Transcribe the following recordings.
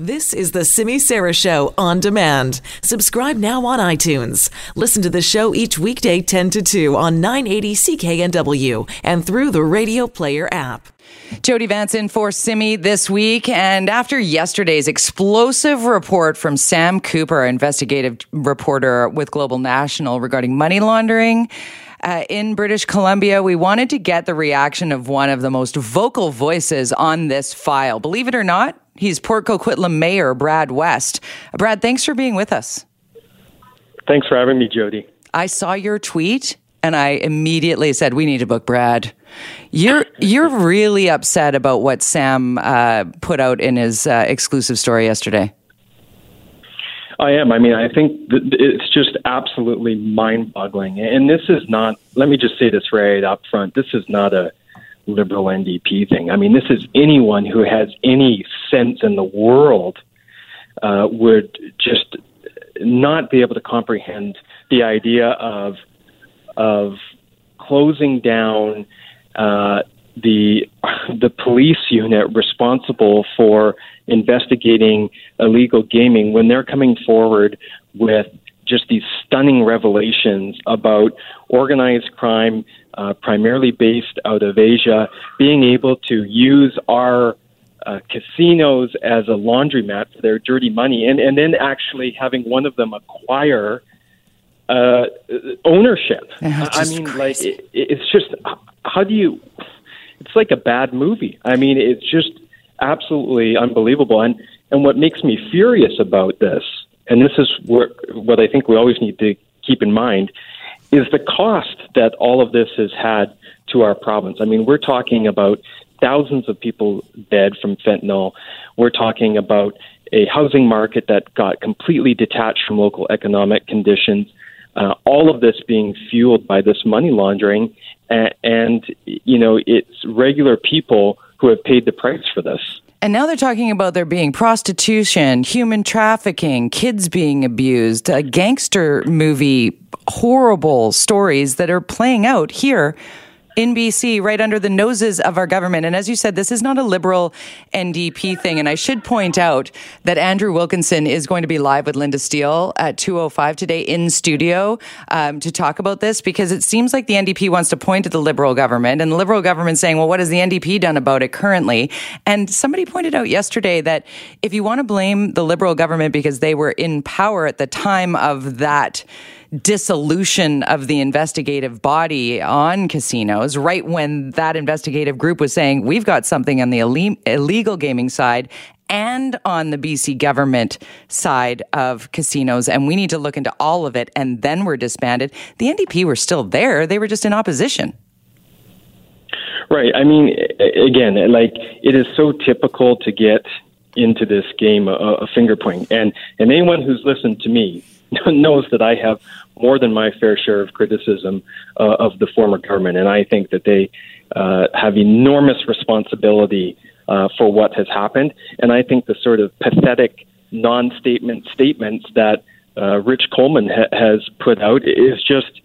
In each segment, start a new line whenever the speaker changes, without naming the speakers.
This is the Simi Sara Show on demand. Subscribe now on iTunes. Listen to the show each weekday 10 to 2 on 980 CKNW and through the Radio Player app.
Jody Vance in for Simi this week. And after yesterday's explosive report from Sam Cooper, investigative reporter with Global National regarding money laundering, uh, in British Columbia, we wanted to get the reaction of one of the most vocal voices on this file. Believe it or not, he's Port Coquitlam Mayor Brad West. Brad, thanks for being with us.
Thanks for having me, Jody.
I saw your tweet and I immediately said, "We need to book Brad." You're you're really upset about what Sam uh, put out in his uh, exclusive story yesterday.
I am. I mean, I think it's just absolutely mind boggling. And this is not, let me just say this right up front this is not a liberal NDP thing. I mean, this is anyone who has any sense in the world uh, would just not be able to comprehend the idea of of closing down uh, the the police unit responsible for investigating illegal gaming when they're coming forward with just these stunning revelations about organized crime, uh, primarily based out of Asia, being able to use our uh, casinos as a laundromat for their dirty money, and, and then actually having one of them acquire uh, ownership. I mean, crazy. like it, it's just how do you it's like a bad movie. I mean, it's just absolutely unbelievable. And and what makes me furious about this, and this is what, what I think we always need to keep in mind, is the cost that all of this has had to our province. I mean, we're talking about thousands of people dead from fentanyl. We're talking about a housing market that got completely detached from local economic conditions. Uh, all of this being fueled by this money laundering, and, and you know it's regular people who have paid the price for this.
And now they're talking about there being prostitution, human trafficking, kids being abused, a gangster movie, horrible stories that are playing out here in BC, right under the noses of our government. And as you said, this is not a liberal NDP thing. And I should point out that Andrew Wilkinson is going to be live with Linda Steele at 2.05 today in studio um, to talk about this because it seems like the NDP wants to point to the liberal government and the liberal government saying, well, what has the NDP done about it currently? And somebody pointed out yesterday that if you want to blame the liberal government because they were in power at the time of that dissolution of the investigative body on casinos, right when that investigative group was saying, we've got something on the illegal gaming side and on the BC government side of casinos, and we need to look into all of it, and then we're disbanded. The NDP were still there, they were just in opposition.
Right. I mean, again, like it is so typical to get into this game of finger pointing, and and anyone who's listened to me knows that I have more than my fair share of criticism uh, of the former government, and I think that they uh, have enormous responsibility uh, for what has happened. And I think the sort of pathetic non-statement statements that uh, Rich Coleman ha- has put out is just.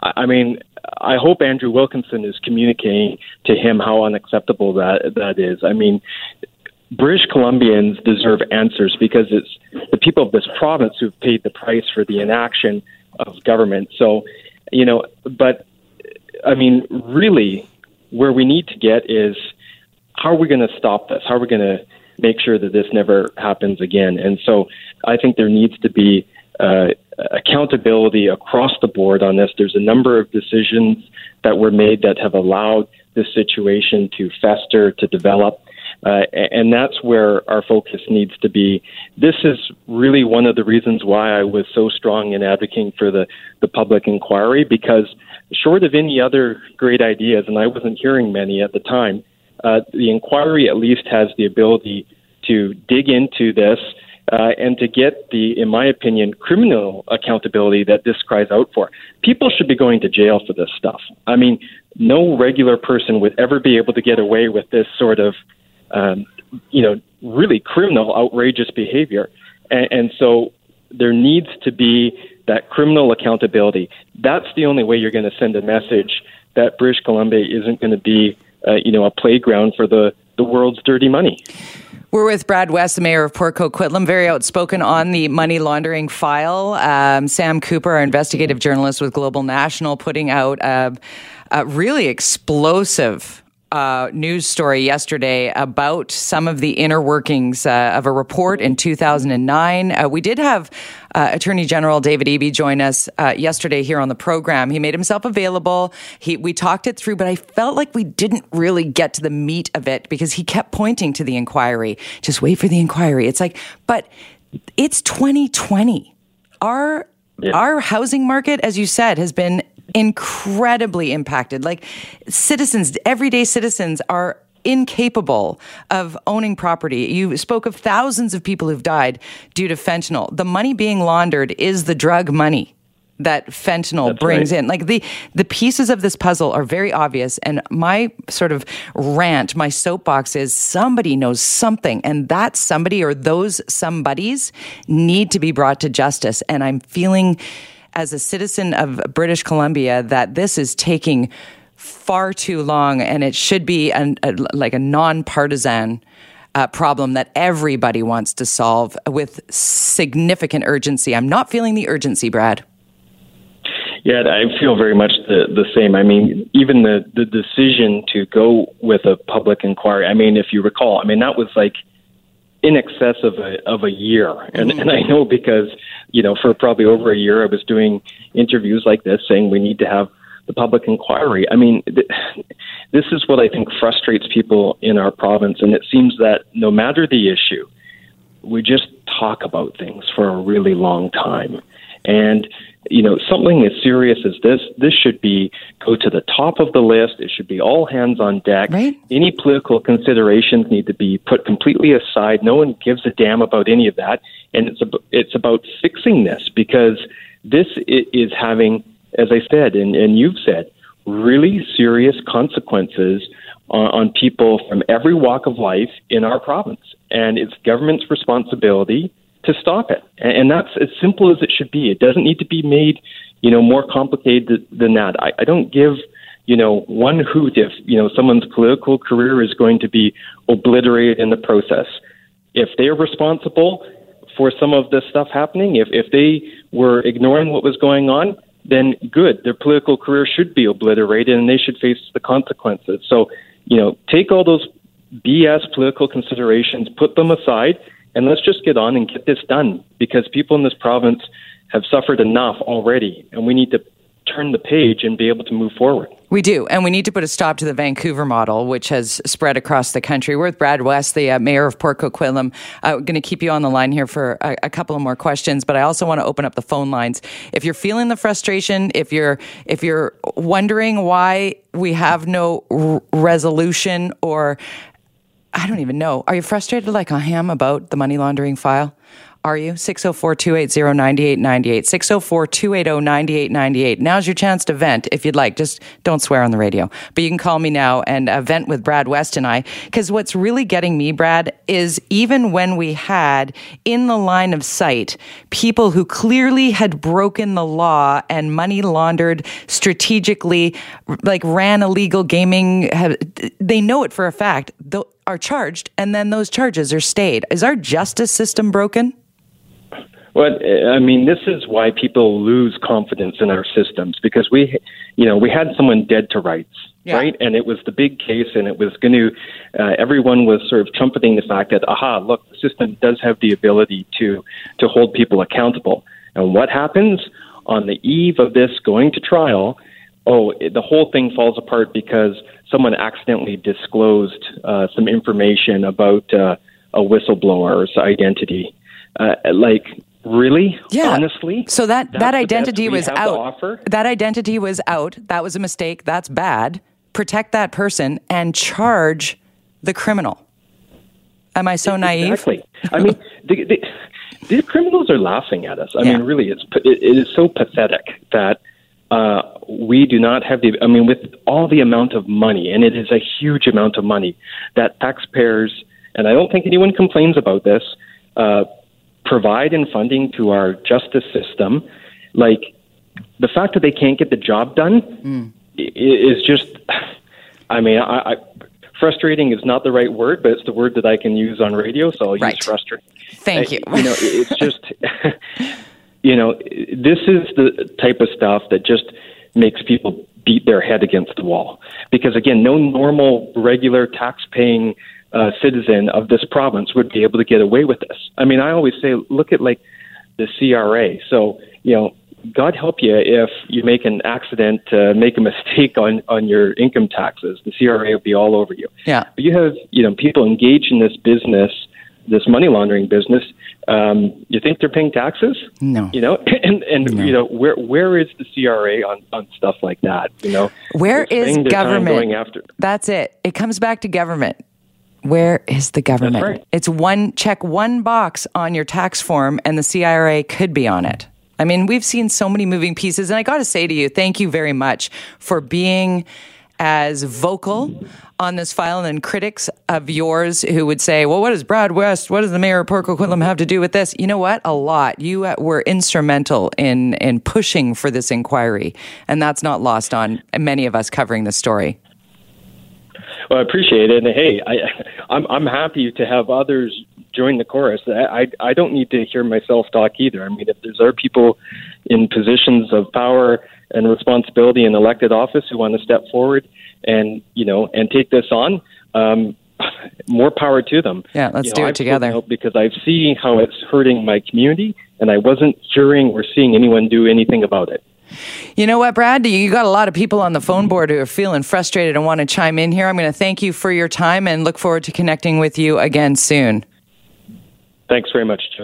I mean, I hope Andrew Wilkinson is communicating to him how unacceptable that that is. I mean, British Columbians deserve answers because it's the people of this province who've paid the price for the inaction of government. So, you know, but I mean, really, where we need to get is how are we going to stop this? How are we going to make sure that this never happens again? And so, I think there needs to be uh, accountability across the board on this. There's a number of decisions that were made that have allowed this situation to fester, to develop. Uh, and that's where our focus needs to be. This is really one of the reasons why I was so strong in advocating for the, the public inquiry, because short of any other great ideas, and I wasn't hearing many at the time, uh, the inquiry at least has the ability to dig into this uh, and to get the, in my opinion, criminal accountability that this cries out for. People should be going to jail for this stuff. I mean, no regular person would ever be able to get away with this sort of um, you know, really criminal, outrageous behavior. And, and so there needs to be that criminal accountability. That's the only way you're going to send a message that British Columbia isn't going to be, uh, you know, a playground for the, the world's dirty money.
We're with Brad West, the mayor of Port Coquitlam, very outspoken on the money laundering file. Um, Sam Cooper, our investigative journalist with Global National, putting out a, a really explosive uh, news story yesterday about some of the inner workings uh, of a report in 2009. Uh, we did have uh, Attorney General David Eby join us uh, yesterday here on the program. He made himself available. He, we talked it through, but I felt like we didn't really get to the meat of it because he kept pointing to the inquiry. Just wait for the inquiry. It's like, but it's 2020. Our yeah. Our housing market, as you said, has been incredibly impacted. Like citizens, everyday citizens are incapable of owning property. You spoke of thousands of people who've died due to fentanyl. The money being laundered is the drug money that fentanyl That's brings right. in. Like the the pieces of this puzzle are very obvious and my sort of rant, my soapbox is somebody knows something and that somebody or those somebodies need to be brought to justice and I'm feeling as a citizen of British Columbia that this is taking far too long and it should be an, a, like a nonpartisan uh, problem that everybody wants to solve with significant urgency. I'm not feeling the urgency, Brad.
Yeah, I feel very much the, the same. I mean, even the, the decision to go with a public inquiry, I mean, if you recall, I mean, that was like in excess of a, of a year. And, mm-hmm. and I know because you know, for probably over a year, I was doing interviews like this saying we need to have the public inquiry. I mean, th- this is what I think frustrates people in our province. And it seems that no matter the issue, we just talk about things for a really long time. And you know, something as serious as this, this should be go to the top of the list. It should be all hands on deck.
Right.
Any political considerations need to be put completely aside. No one gives a damn about any of that. And it's, ab- it's about fixing this because this is having, as I said, and, and you've said, really serious consequences on, on people from every walk of life in our province. And it's government's responsibility to stop it. And that's as simple as it should be. It doesn't need to be made, you know, more complicated than that. I, I don't give, you know, one hoot if, you know, someone's political career is going to be obliterated in the process. If they're responsible for some of this stuff happening, if, if they were ignoring what was going on, then good. Their political career should be obliterated and they should face the consequences. So, you know, take all those BS political considerations, put them aside, and let's just get on and get this done because people in this province have suffered enough already, and we need to turn the page and be able to move forward.
We do, and we need to put a stop to the Vancouver model, which has spread across the country. We're with Brad West, the uh, mayor of Port Coquitlam. I'm uh, going to keep you on the line here for a, a, couple of more questions, but I also want to open up the phone lines. If you're feeling the frustration, if you're if you're wondering why we have no r- resolution or I don't even know. Are you frustrated like I am about the money laundering file? Are you? 604 280 9898. 604 280 9898. Now's your chance to vent if you'd like. Just don't swear on the radio. But you can call me now and uh, vent with Brad West and I. Because what's really getting me, Brad, is even when we had in the line of sight people who clearly had broken the law and money laundered strategically, like ran illegal gaming, have, they know it for a fact, are charged, and then those charges are stayed. Is our justice system broken?
Well, I mean, this is why people lose confidence in our systems because we, you know, we had someone dead to rights, yeah. right? And it was the big case, and it was going to, uh, everyone was sort of trumpeting the fact that, aha, look, the system does have the ability to to hold people accountable. And what happens on the eve of this going to trial? Oh, the whole thing falls apart because someone accidentally disclosed uh, some information about uh, a whistleblower's identity. Uh, like Really?
Yeah.
Honestly?
So that that identity was out. That identity was out. That was a mistake. That's bad. Protect that person and charge the criminal. Am I so naive?
Exactly. I mean, the, the, the, criminals are laughing at us. I yeah. mean, really, it's it, it is so pathetic that we do not have the. I mean, with all the amount of money, and it is a huge amount of money that taxpayers, and I don't think anyone complains about this. Uh, provide in funding to our justice system, like the fact that they can't get the job done mm. is just. I mean, I, I frustrating is not the right word, but it's the word that I can use on radio, so I'll
Right.
use frustrating.
Thank you.
you know, it's just, you know, this is the type of stuff that just makes people beat their head against the wall. Because again, no normal, regular tax-paying uh, citizen of this province would be able to get away with this. I mean, I always say, look at like the CRA. So, you know, God help you if you make an accident, uh, make a mistake on on your income taxes. The CRA will be all over you.
Yeah.
But you have, you know, people engaged in this business, this money laundering business. Um, you think they're paying taxes?
No.
You know, and and you know where where is the CRA on on stuff like that? You know,
Where
They're
is
spending their time
government?
Going after.
That's it. It comes back to government. Where is the government?
right.
It's one check one box on your tax form and the CIRA could be on it. I mean, we've seen so many moving pieces and I got to say to you, thank you very much for being as vocal on this file and critics of yours who would say, well, what does Brad West, what does the mayor of Port Coquitlam have to do with this? You know what? A lot. You uh, were instrumental in, in pushing for this inquiry. And that's not lost on many of us covering the story.
Well, I appreciate it, and hey, I, I'm I'm happy to have others join the chorus. I, I I don't need to hear myself talk either. I mean, if there's other people in positions of power and responsibility in elected office who want to step forward and you know and take this on, um, more power to them.
Yeah, let's
You
do it
I've
together.
Because I've seen how it's hurting my community, and I wasn't hearing or seeing anyone do anything about it.
You know what, Brad? You got a lot of people on the phone board who are feeling frustrated and want to chime in here. I'm going to thank you for your time and look forward to connecting with you again soon.
Thanks very much, Jody.